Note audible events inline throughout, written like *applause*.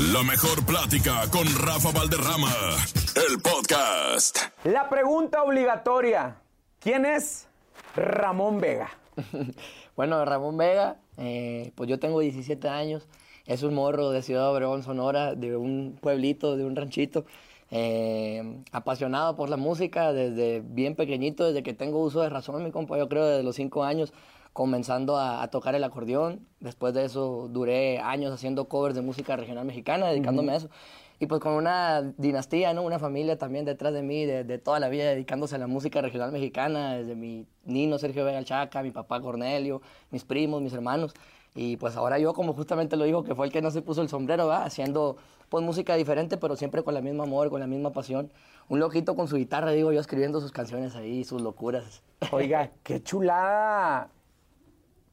La mejor plática con Rafa Valderrama, el podcast. La pregunta obligatoria, ¿quién es Ramón Vega? *laughs* Bueno, Ramón Vega, eh, pues yo tengo 17 años, es un morro de Ciudad Obregón, Sonora, de un pueblito, de un ranchito, eh, apasionado por la música desde bien pequeñito, desde que tengo uso de razón, mi compa, yo creo desde los 5 años, comenzando a, a tocar el acordeón, después de eso duré años haciendo covers de música regional mexicana, dedicándome a eso. Y pues con una dinastía, ¿no? Una familia también detrás de mí, de, de toda la vida dedicándose a la música regional mexicana, desde mi nino Sergio Vega Chaca, mi papá Cornelio, mis primos, mis hermanos. Y pues ahora yo, como justamente lo dijo, que fue el que no se puso el sombrero, ¿va? Haciendo pues música diferente, pero siempre con la misma amor, con la misma pasión. Un loquito con su guitarra, digo yo, escribiendo sus canciones ahí, sus locuras. Oiga, qué chulada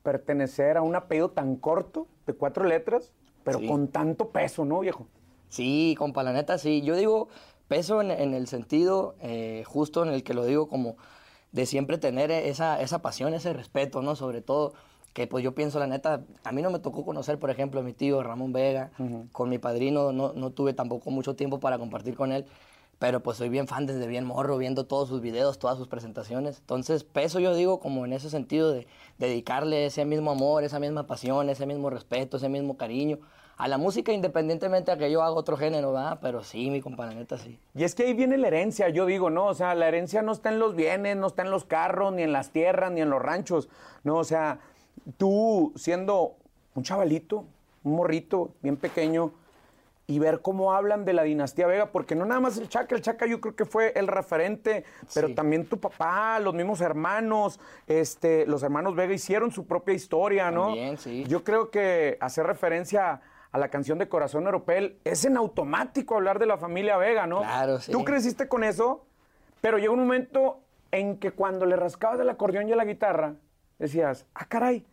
pertenecer a un apellido tan corto, de cuatro letras, pero Sí. con tanto peso, ¿no, viejo? Sí, compa, la neta, sí. Yo digo peso en, en el sentido eh, justo en el que lo digo como de siempre tener esa, esa pasión, ese respeto, ¿no? Sobre todo que pues yo pienso, la neta, a mí no me tocó conocer, por ejemplo, a mi tío Ramón Vega, con mi padrino no, no tuve tampoco mucho tiempo para compartir con él, pero pues soy bien fan desde bien morro, viendo todos sus videos, todas sus presentaciones. Entonces, peso yo digo como en ese sentido de dedicarle ese mismo amor, esa misma pasión, ese mismo respeto, ese mismo cariño a la música, independientemente a que yo haga otro género, ¿verdad? Pero sí, mi compa, la neta, sí. Y es que ahí viene la herencia, yo digo, ¿no? O sea, la herencia no está en los bienes, no está en los carros, ni en las tierras, ni en los ranchos, ¿no? O sea, tú siendo un chavalito, un morrito bien pequeño, y ver cómo hablan de la dinastía Vega, porque no nada más el Chaca, el Chaca yo creo que fue el referente, pero Sí. también tu papá, los mismos hermanos, este, los hermanos Vega hicieron su propia historia, ¿no? También, sí. Yo creo que hacer referencia a la canción de Corazón Europel es en automático hablar de la familia Vega, ¿no? Claro, sí. Tú creciste con eso, pero llega un momento en que cuando le rascabas el acordeón y la guitarra, decías, ah, caray,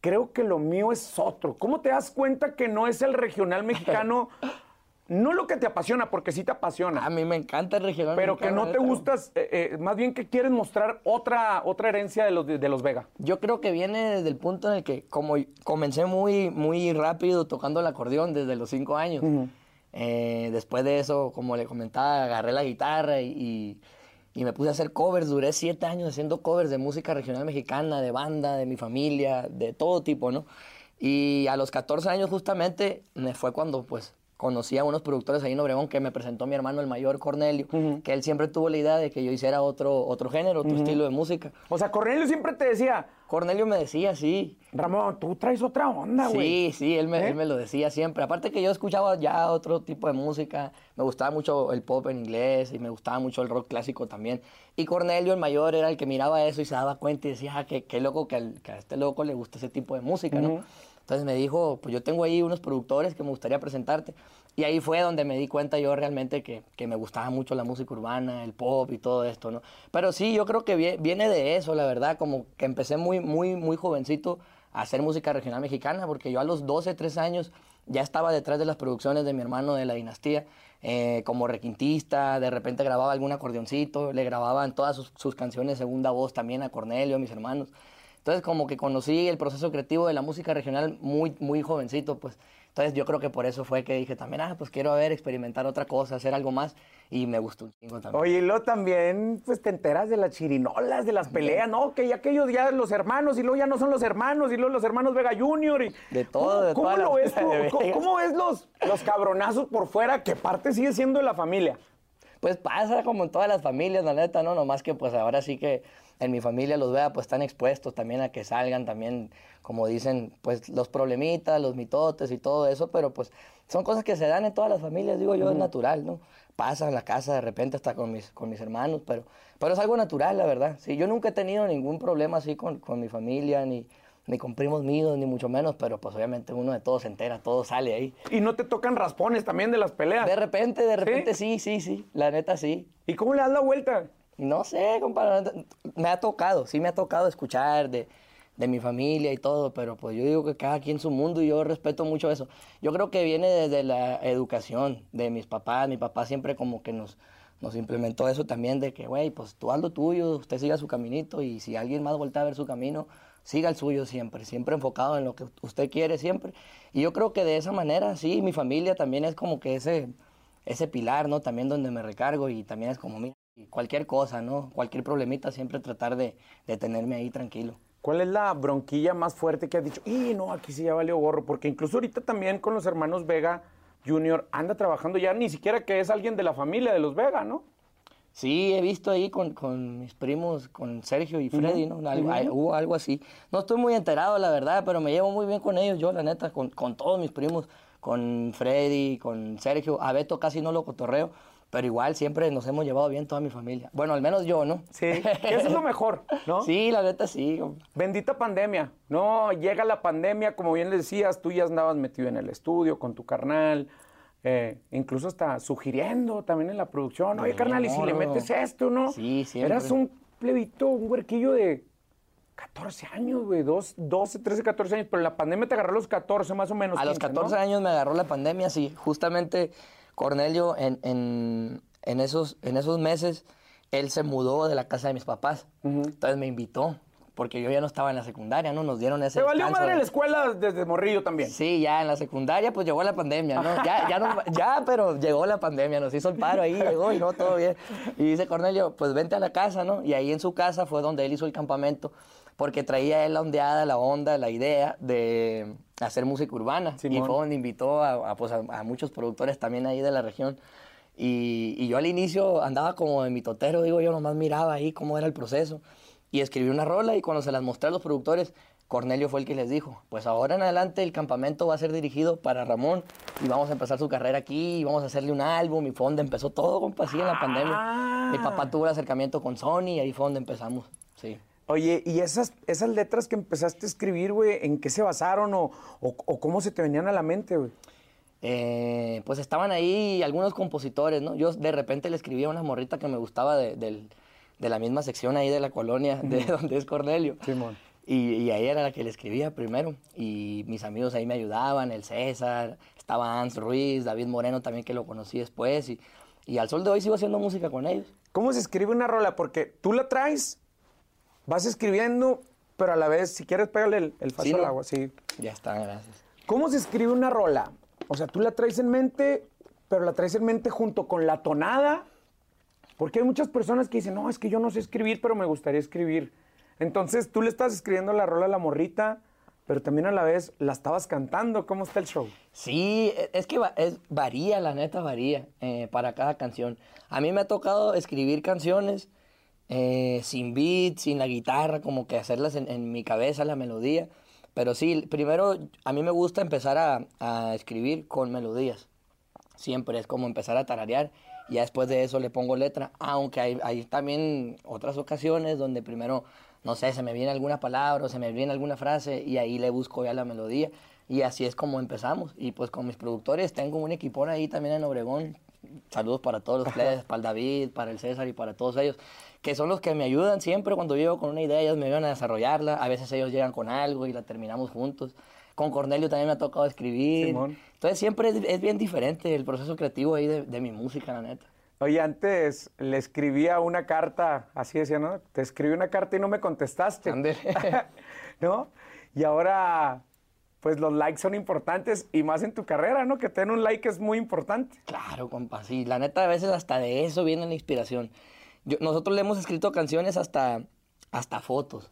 creo que lo mío es otro. ¿Cómo te das cuenta que no es el regional mexicano? *laughs* no lo que te apasiona, porque sí te apasiona. A mí me encanta el regional. pero que no te gustas, eh, eh, más bien que quieres mostrar otra, otra herencia de los, de, de los Vega. Yo creo que viene desde el punto en el que, como comencé muy, muy rápido tocando el acordeón desde los cinco años, eh, después de eso, como le comentaba, agarré la guitarra y, y- y me puse a hacer covers. Duré siete años haciendo covers de música regional mexicana, de banda, de mi familia, de todo tipo, ¿no? Y a los 14 años justamente me fue cuando, pues, conocí a unos productores ahí en Obregón que me presentó mi hermano el mayor, Cornelio, que él siempre tuvo la idea de que yo hiciera otro, otro género, otro estilo de música. O sea, Cornelio siempre te decía, Cornelio me decía, sí. Ramón, tú traes otra onda, güey. Sí, sí, él me, ¿Eh? él me lo decía siempre. Aparte que yo escuchaba ya otro tipo de música, me gustaba mucho el pop en inglés y me gustaba mucho el rock clásico también. Y Cornelio, el mayor, era el que miraba eso y se daba cuenta y decía, ah, qué, qué loco que, al- que a este loco le gusta ese tipo de música, ¿no? Entonces me dijo, pues yo tengo ahí unos productores que me gustaría presentarte. Y ahí fue donde me di cuenta yo realmente que, que me gustaba mucho la música urbana, el pop y todo esto, ¿no? Pero sí, yo creo que vie- viene de eso, la verdad, como que empecé muy, muy, muy jovencito a hacer música regional mexicana, porque yo a los 12, 13 años ya estaba detrás de las producciones de mi hermano de la dinastía, eh, como requintista, de repente grababa algún acordeoncito, le grababan todas sus, sus canciones segunda voz también a Cornelio, a mis hermanos. Entonces como que conocí el proceso creativo de la música regional muy, muy jovencito, pues. Entonces yo creo que por eso fue que dije también, ah, pues quiero ver, experimentar otra cosa, hacer algo más, y me gustó un chingo también. Oye, y luego también, pues te enteras de las chirinolas, de las peleas, ¿no? Que ya aquellos ya los hermanos, y luego ya no son los hermanos, y luego los hermanos Vega Junior. Y, De todo, ¿Cómo, de ¿cómo toda la lo ves *laughs* tú? ¿Cómo, cómo ves los, los cabronazos por fuera, que parte sigue siendo de la familia? Pues pasa como en todas las familias, la neta, ¿no? Nomás que pues ahora sí que en mi familia los vea, pues están expuestos también a que salgan también, como dicen, pues los problemitas, los mitotes y todo eso, pero pues son cosas que se dan en todas las familias, digo yo, es natural, ¿no? Pasa en la casa de repente hasta con mis, con mis hermanos, pero, pero es algo natural, la verdad. Sí, yo nunca he tenido ningún problema así con, con mi familia, ni, ni con primos míos, ni mucho menos, pero pues obviamente uno de todo se entera, todo sale ahí. Y no te tocan raspones también de las peleas. De repente, de repente sí, sí, sí, la neta sí. ¿Y cómo le das la vuelta? No sé, compadre. Me ha tocado, sí me ha tocado escuchar de, de mi familia y todo, pero pues yo digo que cada quien su mundo y yo respeto mucho eso. Yo creo que viene desde la educación de mis papás. Mi papá siempre como que nos, nos implementó eso también de que, güey, pues tú haz lo tuyo, usted siga su caminito y si alguien más voltea a ver su camino, siga el suyo siempre, siempre enfocado en lo que usted quiere siempre. Y yo creo que de esa manera, sí, mi familia también es como que ese, ese pilar, ¿no? También donde me recargo y también es como, mira, cualquier cosa, ¿no? Cualquier problemita, siempre tratar de, de tenerme ahí tranquilo. ¿Cuál es la bronquilla más fuerte que has dicho? Y no, aquí sí ya valió gorro, porque incluso ahorita también con los hermanos Vega Junior anda trabajando ya, ni siquiera que es alguien de la familia de los Vega, ¿no? Sí, he visto ahí con, con mis primos, con Sergio y Freddy, ¿no? Algo, hay- Hubo algo así. No estoy muy enterado, la verdad, pero me llevo muy bien con ellos, yo, la neta, con, con todos mis primos, con Freddy, con Sergio. A Beto casi no lo cotorreo, pero igual siempre nos hemos llevado bien toda mi familia. Bueno, al menos yo, ¿no? Sí, *laughs* eso es lo mejor, ¿no? Sí, la neta sí. Bendita pandemia. No, llega la pandemia, como bien le decías, tú ya andabas metido en el estudio con tu carnal, eh, incluso hasta sugiriendo también en la producción, oye carnal, y si le metes esto, ¿no? Sí, siempre. Eras un plebito, un huerquillo de 14 años, güey, dos- 12, 13, 14 años, pero la pandemia te agarró a los 14 más o menos. A los 15, 14 ¿no? años me agarró la pandemia, sí. Justamente Cornelio, en, en, en esos, en esos meses, él se mudó de la casa de mis papás. Entonces me invitó, porque yo ya no estaba en la secundaria, ¿no? Nos dieron ese Te valió madre de- la escuela desde morrillo también. Sí, ya en la secundaria pues llegó la pandemia, ¿no? Ya, ya, nos- *laughs* ya, pero llegó la pandemia, nos hizo el paro ahí, llegó y no, todo bien. Y dice Cornelio, pues vente a la casa, ¿no? Y ahí en su casa fue donde él hizo el campamento, porque traía él la ondeada, la onda, la idea de hacer música urbana. Y Simón. fue donde invitó a, a, pues, a, a muchos productores también ahí de la región. Y, y yo al inicio andaba como de mitotero, digo, yo nomás miraba ahí cómo era el proceso. Y escribí una rola y cuando se las mostré a los productores, Cornelio fue el que les dijo, pues ahora en adelante el campamento va a ser dirigido para Ramón y vamos a empezar su carrera aquí y vamos a hacerle un álbum y fue donde empezó todo, compa, así en la pandemia. Mi papá tuvo el acercamiento con Sony y ahí fue donde empezamos, sí. Oye, ¿y esas, esas letras que empezaste a escribir, güey, en qué se basaron o, o- o cómo se te venían a la mente, güey? Eh, pues estaban ahí algunos compositores, ¿no? Yo de repente le escribía a una morrita que me gustaba de, del- de la misma sección ahí de la colonia, de donde es Cornelio. Simón. Y, y ahí era la que le escribía primero. Y mis amigos ahí me ayudaban, el César, estaba Hans Ruiz, David Moreno también que lo conocí después. Y, y al sol de hoy sigo haciendo música con ellos. ¿Cómo se escribe una rola? Porque tú la traes, vas escribiendo, pero a la vez, si quieres, pégale el, el faso Sí, al ¿no? agua, sí. Ya está, gracias. ¿Cómo se escribe una rola? O sea, tú la traes en mente, pero la traes en mente junto con la tonada. Porque hay muchas personas que dicen, no, es que yo no sé escribir, pero me gustaría escribir. Entonces tú le estás escribiendo la rola a la morrita, pero también a la vez la estabas cantando. ¿Cómo está el show? Sí, e- es que va- es, varía, la neta varía eh, para cada canción. A mí me ha tocado escribir canciones eh, sin beat, sin la guitarra, como que hacerlas en, en mi cabeza, la melodía. Pero sí, primero a mí me gusta empezar a, a escribir con melodías. Siempre es como empezar a tararear y ya después de eso le pongo letra. Aunque hay, hay también otras ocasiones donde primero, no sé, se me viene alguna palabra o se me viene alguna frase y ahí le busco ya la melodía. Y así es como empezamos. Y pues con mis productores tengo un equipón ahí también en Obregón. Saludos para todos los *laughs* players, para el David, para el César y para todos ellos, que son los que me ayudan siempre cuando llego con una idea, ellos me ayudan a desarrollarla. A veces ellos llegan con algo y la terminamos juntos. Con Cornelio también me ha tocado escribir. Simón. Entonces siempre es, es bien diferente el proceso creativo ahí de, de mi música, la neta. Oye, antes le escribía una carta, así decía, ¿no? Te escribí una carta y no me contestaste. *laughs* ¿No? Y ahora, pues los likes son importantes y más en tu carrera, ¿no? Que tener un like es muy importante. Claro, compa, sí. La neta, a veces hasta de eso viene la inspiración. Yo- nosotros le hemos escrito canciones hasta, hasta fotos,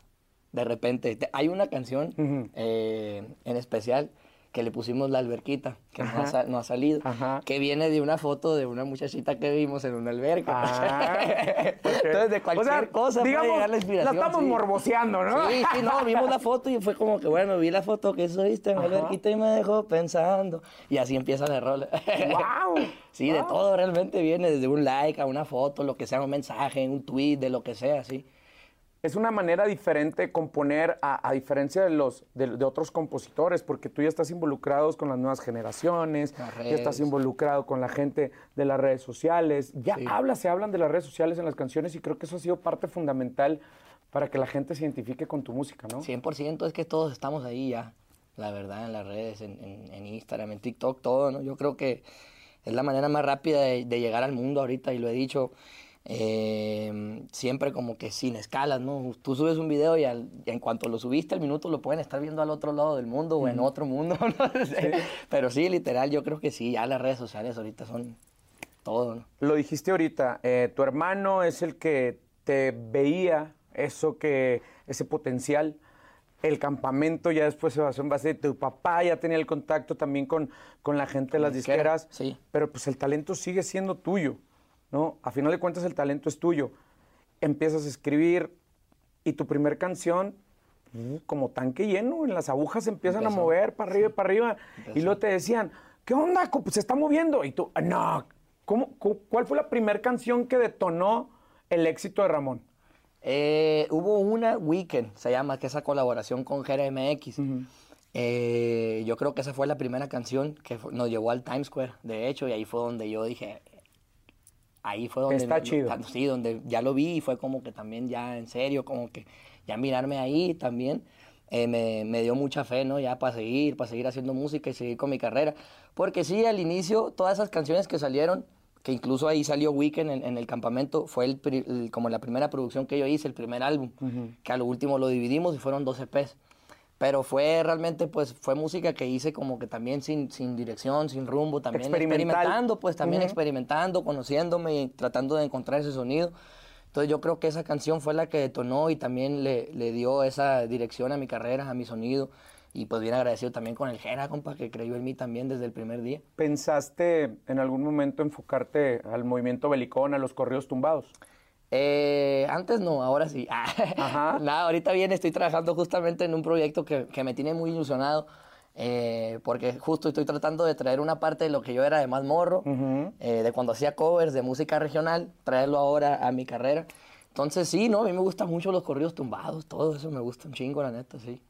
de repente. Te- Hay una canción eh, en especial que le pusimos la alberquita, que no ha, no ha salido, Ajá. que viene de una foto de una muchachita que vimos en una alberca. Ah, *laughs* Entonces, de cualquier O sea, cosa digamos, puede llegar la inspiración. La estamos sí. morboseando, ¿no? Sí, sí, no, vimos la foto y fue como que, bueno, vi la foto que subiste en la alberquita y me dejó pensando. Y así empieza la rola. *laughs* ¡Guau! Sí, de Wow. todo realmente viene, desde un like a una foto, lo que sea, un mensaje, un tweet, de lo que sea, sí. Es una manera diferente de componer, a, a diferencia de los de, de otros compositores, porque tú ya estás involucrado con las nuevas generaciones, Las ya estás involucrado con la gente de las redes sociales, ya Sí. habla, se hablan de las redes sociales en las canciones y creo que eso ha sido parte fundamental para que la gente se identifique con tu música, ¿no? 100% es que todos estamos ahí ya, la verdad, en las redes, en, en- en Instagram, en TikTok, todo, ¿no? Yo creo que es la manera más rápida de, de llegar al mundo ahorita y lo he dicho. Eh, siempre como que sin escalas, ¿no? Tú subes un video y, al- y en cuanto lo subiste al minuto lo pueden estar viendo al otro lado del mundo o en otro mundo, *laughs* no sé. Pero sí, literal, yo creo que sí, ya las redes sociales ahorita son todo, ¿no? Lo dijiste ahorita, eh, tu hermano es el que te veía eso que, ese potencial. El campamento ya después se basó en base de tu papá, ya tenía el contacto también con, con la gente de las disquera, disqueras. sí. Pero pues el talento sigue siendo tuyo, ¿no? A final de cuentas el talento es tuyo. Empiezas a escribir y tu primer canción, uh, como tanque lleno, en las agujas se empiezan a Empezó. mover para arriba y para arriba. Y Empezó. luego te decían, ¿qué onda? Co- Se está moviendo. Y tú, "Ah, no. ¿Cómo, cu- ¿Cuál fue la primera canción que detonó el éxito de Ramón? Eh, hubo una Weekend, se llama, que esa colaboración con Jera MX. Eh, yo creo que esa fue la primera canción que nos llevó al Times Square, de hecho, y ahí fue donde yo dije, ahí fue donde... Está chido. Sí, donde ya lo vi y fue como que también ya en serio, como que ya mirarme ahí también eh, me, me dio mucha fe, ¿no? Ya para seguir, para seguir haciendo música y seguir con mi carrera. Porque sí, al inicio, todas esas canciones que salieron, que incluso ahí salió Weekend en, en el campamento, fue el, el- como la primera producción que yo hice, el primer álbum, que a lo último lo dividimos y fueron 12 EPs. Pero fue realmente, pues, fue música que hice como que también sin, sin dirección, sin rumbo, también experimentando, pues también experimentando, conociéndome y tratando de encontrar ese sonido. Entonces yo creo que esa canción fue la que detonó y también le, le dio esa dirección a mi carrera, a mi sonido. Y pues bien agradecido también con el Jera, compa, que creyó en mí también desde el primer día. ¿Pensaste en algún momento enfocarte al movimiento belicón, a los corridos tumbados? Eh, antes no, ahora sí. *laughs* Ajá. Nada, ahorita bien estoy trabajando justamente en un proyecto que, que me tiene muy ilusionado. eh, porque justo estoy tratando de traer una parte de lo que yo era de más morro, eh, de cuando hacía covers de música regional, traerlo ahora a mi carrera. Entonces sí, no, a mí me gustan mucho los corridos tumbados, todo eso me gusta un chingo, la neta, sí.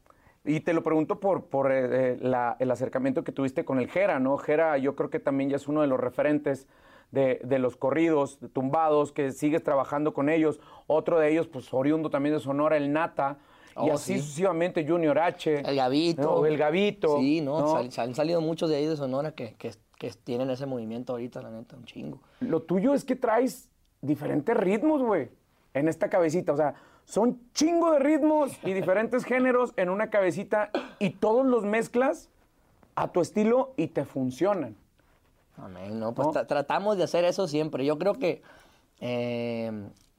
Y te lo pregunto por, por eh, eh, la- el acercamiento que tuviste con el Jera, ¿no? Jera yo creo que también ya es uno de los referentes de, de los corridos tumbados, que sigues trabajando con ellos. Otro de ellos, pues oriundo también de Sonora, el Nata. y Oh, así sí. sucesivamente Junior H. El Gavito. ¿no? El Gavito. Sí, no, ¿no? sal- sal- han salido muchos de ahí de Sonora que, que, que tienen ese movimiento ahorita, la neta, un chingo. Lo tuyo es que traes diferentes ritmos, güey, en esta cabecita. O sea, son chingo de ritmos y diferentes *laughs* géneros en una cabecita y todos los mezclas a tu estilo y te funcionan. Amén, no, pues ¿No? tra- tratamos de hacer eso siempre. Yo creo que eh,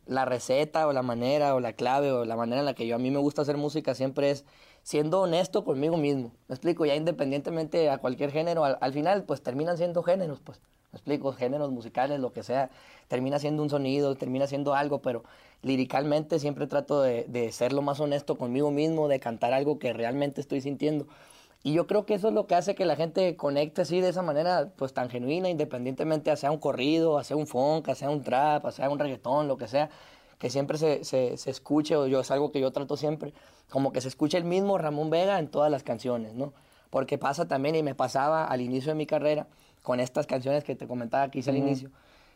la receta o la manera o la clave o la manera en la que yo a mí me gusta hacer música siempre es siendo honesto conmigo mismo. Me explico, ya independientemente a cualquier género, al, al final pues terminan siendo géneros, pues. Me explico, géneros musicales, lo que sea, termina siendo un sonido, termina siendo algo, pero liricalmente siempre trato de, de ser lo más honesto conmigo mismo, de cantar algo que realmente estoy sintiendo. Y yo creo que eso es lo que hace que la gente conecte así de esa manera, pues tan genuina, independientemente sea un corrido, sea un funk, sea un trap, sea un reggaetón, lo que sea, que siempre se, se, se escuche, o yo es algo que yo trato siempre, como que se escuche el mismo Ramón Vega en todas las canciones, ¿no? Porque pasa también, y me pasaba al inicio de mi carrera, con estas canciones que te comentaba que hice al inicio,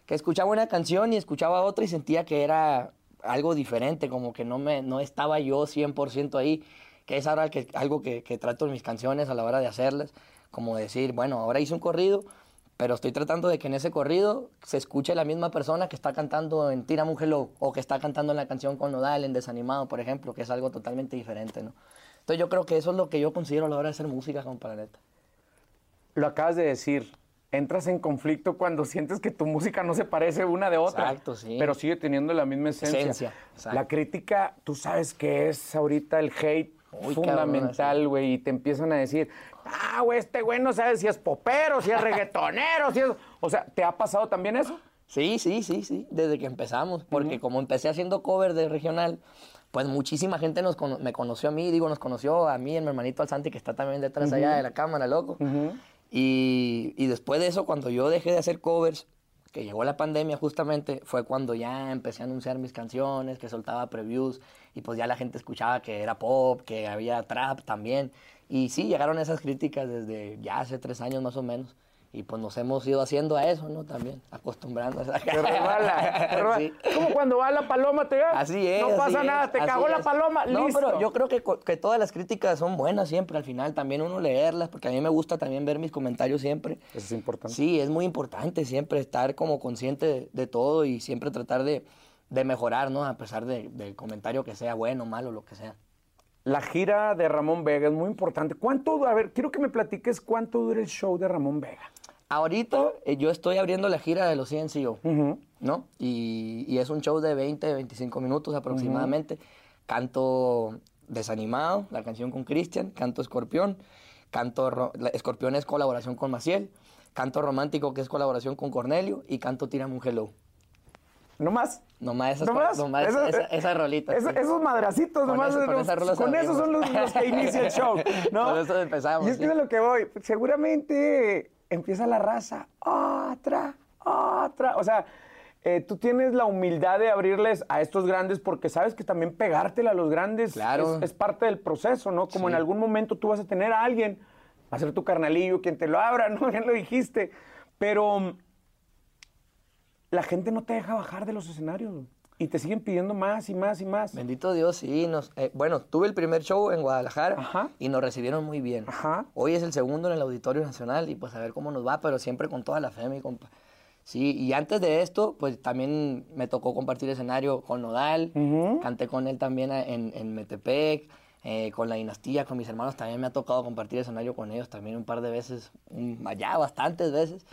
que escuchaba una canción y escuchaba otra y sentía que era algo diferente, como que no, me, no estaba yo 100% ahí, que es ahora que, algo que, que trato en mis canciones a la hora de hacerlas, como decir, bueno, ahora hice un corrido, pero estoy tratando de que en ese corrido se escuche la misma persona que está cantando en Tira Hello o que está cantando en la canción con Nodal, en Desanimado, por ejemplo, que es algo totalmente diferente, ¿no? Entonces yo creo que eso es lo que yo considero a la hora de hacer música, compa, la neta. Lo acabas de decir. Entras en conflicto cuando sientes que tu música no se parece una de otra. Exacto, sí. Pero sigue teniendo la misma esencia. Esencia. La crítica, tú sabes que es ahorita el hate Muy fundamental, güey. Y te empiezan a decir, ah, güey, este güey no sabe si es popero, si es reggaetonero, si es... O sea, ¿te ha pasado también eso? Sí, sí, sí, sí, desde que empezamos, porque como empecé haciendo cover de regional, pues muchísima gente nos cono- me conoció a mí, digo, nos conoció a mí, a mi hermanito al Santi, que está también detrás allá de la cámara, loco. y, y después de eso, cuando yo dejé de hacer covers, que llegó la pandemia justamente, fue cuando ya empecé a anunciar mis canciones, que soltaba previews, y pues ya la gente escuchaba que era pop, que había trap también. Y sí, llegaron esas críticas desde ya hace tres años más o menos. Y pues nos hemos ido haciendo a eso, ¿no? También, acostumbrándonos. *laughs* Te resbala, te resbala. Sí. Como cuando va la paloma, te. Así es. No pasa es, nada, te cagó la es. paloma, no, listo. pero yo creo que, que todas las críticas son buenas siempre al final, también uno leerlas, porque a mí me gusta también ver mis comentarios siempre. Eso es importante. Sí, es muy importante siempre estar como consciente de, de todo y siempre tratar de, de mejorar, ¿no? A pesar de- del comentario que sea bueno, malo, lo que sea. La gira de Ramón Vega es muy importante. ¿Cuánto, a ver, quiero que me platiques cuánto dura el show de Ramón Vega? Ahorita eh, yo estoy abriendo la gira de los CNCO, Ujú. ¿no? Y, y es un show de 20, 25 minutos aproximadamente. Canto Desanimado, la canción con Cristian, canto Escorpión, canto Escorpión es colaboración con Maciel, canto Romántico que es colaboración con Cornelio y canto Tírame un Hello. ¿No más? Nomás esas, ¿No más? nomás Eso- esa, esa rolita. Eso- sí. Esos madracitos, Con nomás. eso- con los- esas con esos son los, los que inicia el show, ¿no? *laughs* Con eso empezamos, Y es que sí. de lo que voy. Seguramente empieza la raza. Otra, otra. O sea, eh, tú tienes la humildad de abrirles a estos grandes porque sabes que también pegártela a los grandes Claro. es, es parte del proceso, ¿no? Como Sí. en algún momento tú vas a tener a alguien, va a ser tu carnalillo quien te lo abra, *laughs* ¿no? Ya lo dijiste. Pero mm, la gente no te deja bajar de los escenarios y te siguen pidiendo más y más y más. Bendito Dios, sí. Nos, eh, bueno, tuve el primer show en Guadalajara Ajá. y nos recibieron muy bien. Ajá. Hoy es el segundo en el Auditorio Nacional y pues a ver cómo nos va, pero siempre con toda la fe, mi compa. Sí, y antes de esto, pues también me tocó compartir escenario con Nodal, Ujú. canté con él también en, en Metepec, eh, con la dinastía, con mis hermanos, también me ha tocado compartir escenario con ellos también un par de veces, un- allá bastantes veces.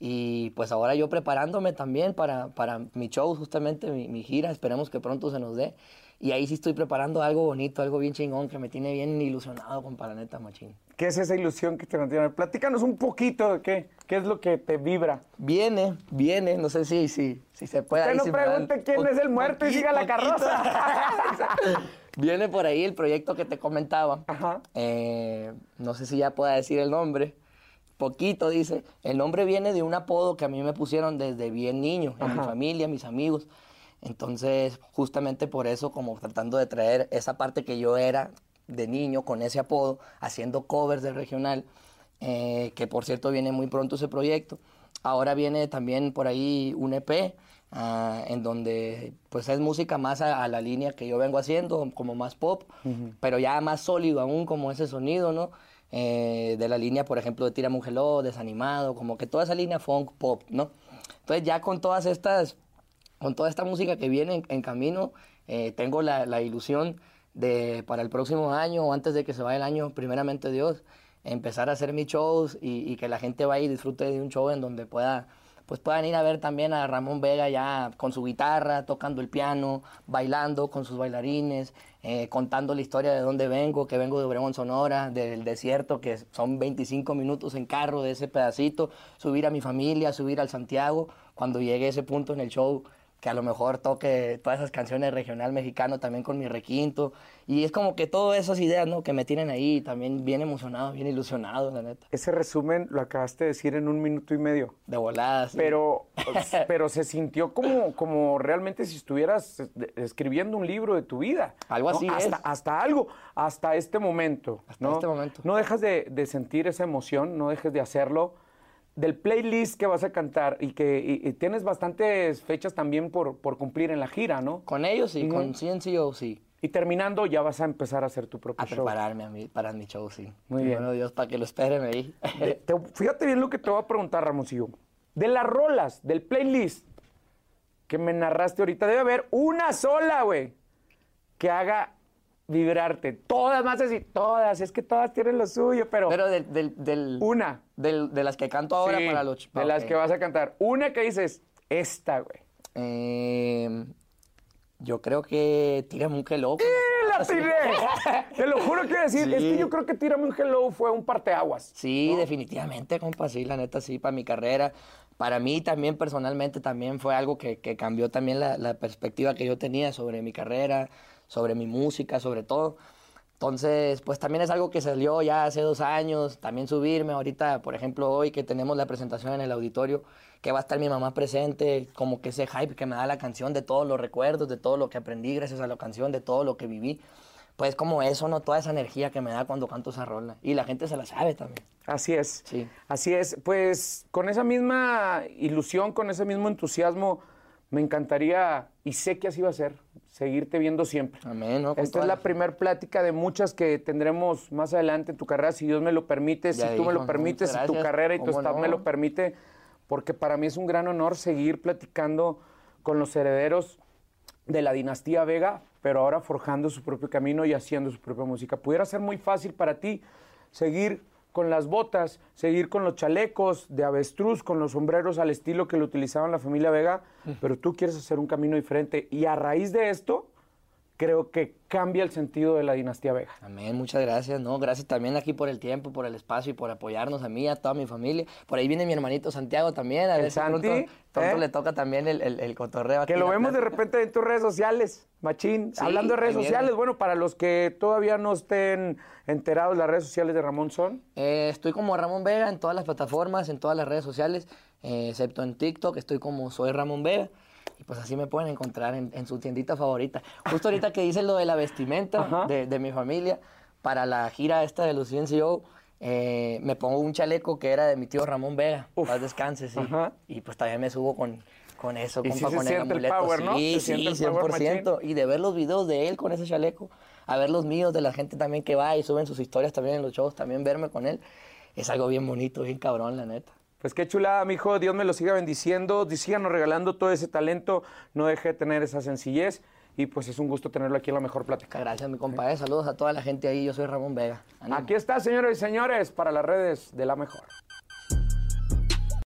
Y pues ahora yo preparándome también para, para mi show, justamente mi, mi gira, esperemos que pronto se nos dé. Y ahí sí estoy preparando algo bonito, algo bien chingón, que me tiene bien ilusionado con Paraneta Machín. ¿Qué es esa ilusión que te mantiene? Platícanos un poquito de qué, qué es lo que te vibra. Viene, viene, no sé si, si, si se puede. Usted no si pregunte quién es el muerto y siga la carroza. *laughs* viene por ahí el proyecto que te comentaba. Ajá. Eh, no sé si ya pueda decir el nombre. Poquito dice. El nombre viene de un apodo que a mí me pusieron desde bien niño, en mi familia, mis amigos. Entonces, justamente por eso, como tratando de traer esa parte que yo era de niño con ese apodo, haciendo covers del regional, eh, que por cierto viene muy pronto ese proyecto. Ahora viene también por ahí un EP, ah, en donde pues es música más a, a la línea que yo vengo haciendo, como más pop, pero ya más sólido aún como ese sonido, ¿no? Eh, de la línea, por ejemplo, de Tírame un Hello, Desanimado, como que toda esa línea funk pop, ¿no? Entonces ya con todas estas con toda esta música que viene en, camino, eh, tengo la, la ilusión de para el próximo año o antes de que se vaya el año, primeramente Dios, empezar a hacer mis shows y, y que la gente vaya y disfrute de un show en donde pueda pues puedan ir a ver también a Ramón Vega ya con su guitarra, tocando el piano, bailando con sus bailarines, eh, contando la historia de dónde vengo, que vengo de Obregón, Sonora, del desierto, que son 25 minutos en carro de ese pedacito, subir a mi familia, subir al Santiago, cuando llegue ese punto en el show, que a lo mejor toque todas esas canciones regional mexicano también con mi requinto. Y es como que todas esas ideas, ¿no? Que me tienen ahí también bien emocionado, bien ilusionado, la neta. Ese resumen lo acabaste de decir en un minuto y medio. De voladas. sí. Pero, *laughs* pero se sintió como, como realmente si estuvieras eh, escribiendo un libro de tu vida. Algo ¿no? así hasta, es. Hasta algo, hasta este momento. Hasta ¿no? este momento. No dejas de, de sentir esa emoción, no dejes de hacerlo. Del playlist que vas a cantar y que y- y tienes bastantes fechas también por, por cumplir en la gira, ¿no? Con ellos sí, Ujú. con CNCO sí. Y terminando ya vas a empezar a hacer tu propio A show. prepararme a mí, para mi show, sí. Muy bien. Bueno, Dios, para que lo esperen ahí. Eh, te- fíjate bien lo que te voy a preguntar, Ramoncillo. De las rolas, del playlist que me narraste ahorita, debe haber una sola, güey, que haga vibrarte. Todas, más decir, todas, es que todas tienen lo suyo, pero, Pero del, del, del- una. del- de las que canto ahora Sí, para los de las que vas a cantar. Una que dices, esta, güey. Eh, yo creo que Tírame un hello. ¡Eh, la tiré! *laughs* Te lo juro que iba a decir, es que yo creo que Tírame un Hello fue un parteaguas. Sí, definitivamente, compa, sí, la neta, sí, para mi carrera. Para mí también, personalmente, también fue algo que, que cambió también la, la perspectiva que yo tenía sobre mi carrera, sobre mi música, sobre todo. Entonces, pues también es algo que salió ya hace dos años, también subirme ahorita, por ejemplo, hoy que tenemos la presentación en el auditorio, que va a estar mi mamá presente, como que ese hype que me da la canción de todos los recuerdos, de todo lo que aprendí gracias a la canción, de todo lo que viví pues como eso, ¿no? Toda esa energía que me da cuando canto esa rola. Y la gente se la sabe también. Así es. Sí. Así es. Pues con esa misma ilusión, con ese mismo entusiasmo, me encantaría, y sé que así va a ser, seguirte viendo siempre. Amén, Esta es la primera plática de muchas que tendremos más adelante en tu carrera, si Dios me lo permite, Ya si tú me lo permites, si tu carrera y tu ¿Cómo staff no? me lo permite, porque para mí es un gran honor seguir platicando con los herederos de la dinastía Vega, pero ahora forjando su propio camino y haciendo su propia música. Pudiera ser muy fácil para ti seguir con las botas, seguir con los chalecos de avestruz, con los sombreros al estilo que lo utilizaban la familia Vega, pero tú quieres hacer un camino diferente. Y a raíz de esto creo que cambia el sentido de la dinastía Vega. Amén, muchas gracias, ¿no? Gracias también aquí por el tiempo, por el espacio y por apoyarnos a mí, a toda mi familia. Por ahí viene mi hermanito Santiago también, a ver si pronto, ¿eh? le toca también el, el, el cotorreo. aquí Que lo vemos de repente en tus redes sociales, machín. Sí, Hablando de redes viene. sociales, bueno, para los que todavía no estén enterados, las redes sociales de Ramón son. Eh, estoy como Ramón Vega en todas las plataformas, en todas las redes sociales, eh, excepto en TikTok, estoy como Soy Ramón Vega. Y pues así me pueden encontrar en, en su tiendita favorita. Justo ahorita que dice lo de la vestimenta de, de mi familia, para la gira esta de los CNCO, eh, me pongo un chaleco que era de mi tío Ramón Vega. Paz descanse, sí. Ajá. Y pues también me subo con, con eso, Y compa, se con el amuleto. power, ¿no? Sí, sí, siente el power 100%. Y de ver los videos de él con ese chaleco, a ver los míos, de la gente también que va y suben sus historias también en los shows, también verme con él, es algo bien bonito, bien cabrón, la neta. Pues qué chulada, mijo. Dios me lo siga bendiciendo. Síganos regalando todo ese talento. No deje de tener esa sencillez. Y pues es un gusto tenerlo aquí en la mejor plática. Gracias, mi compadre. Saludos a toda la gente ahí. Yo soy Ramón Vega. Aquí está, señores y señores, para las redes de la mejor.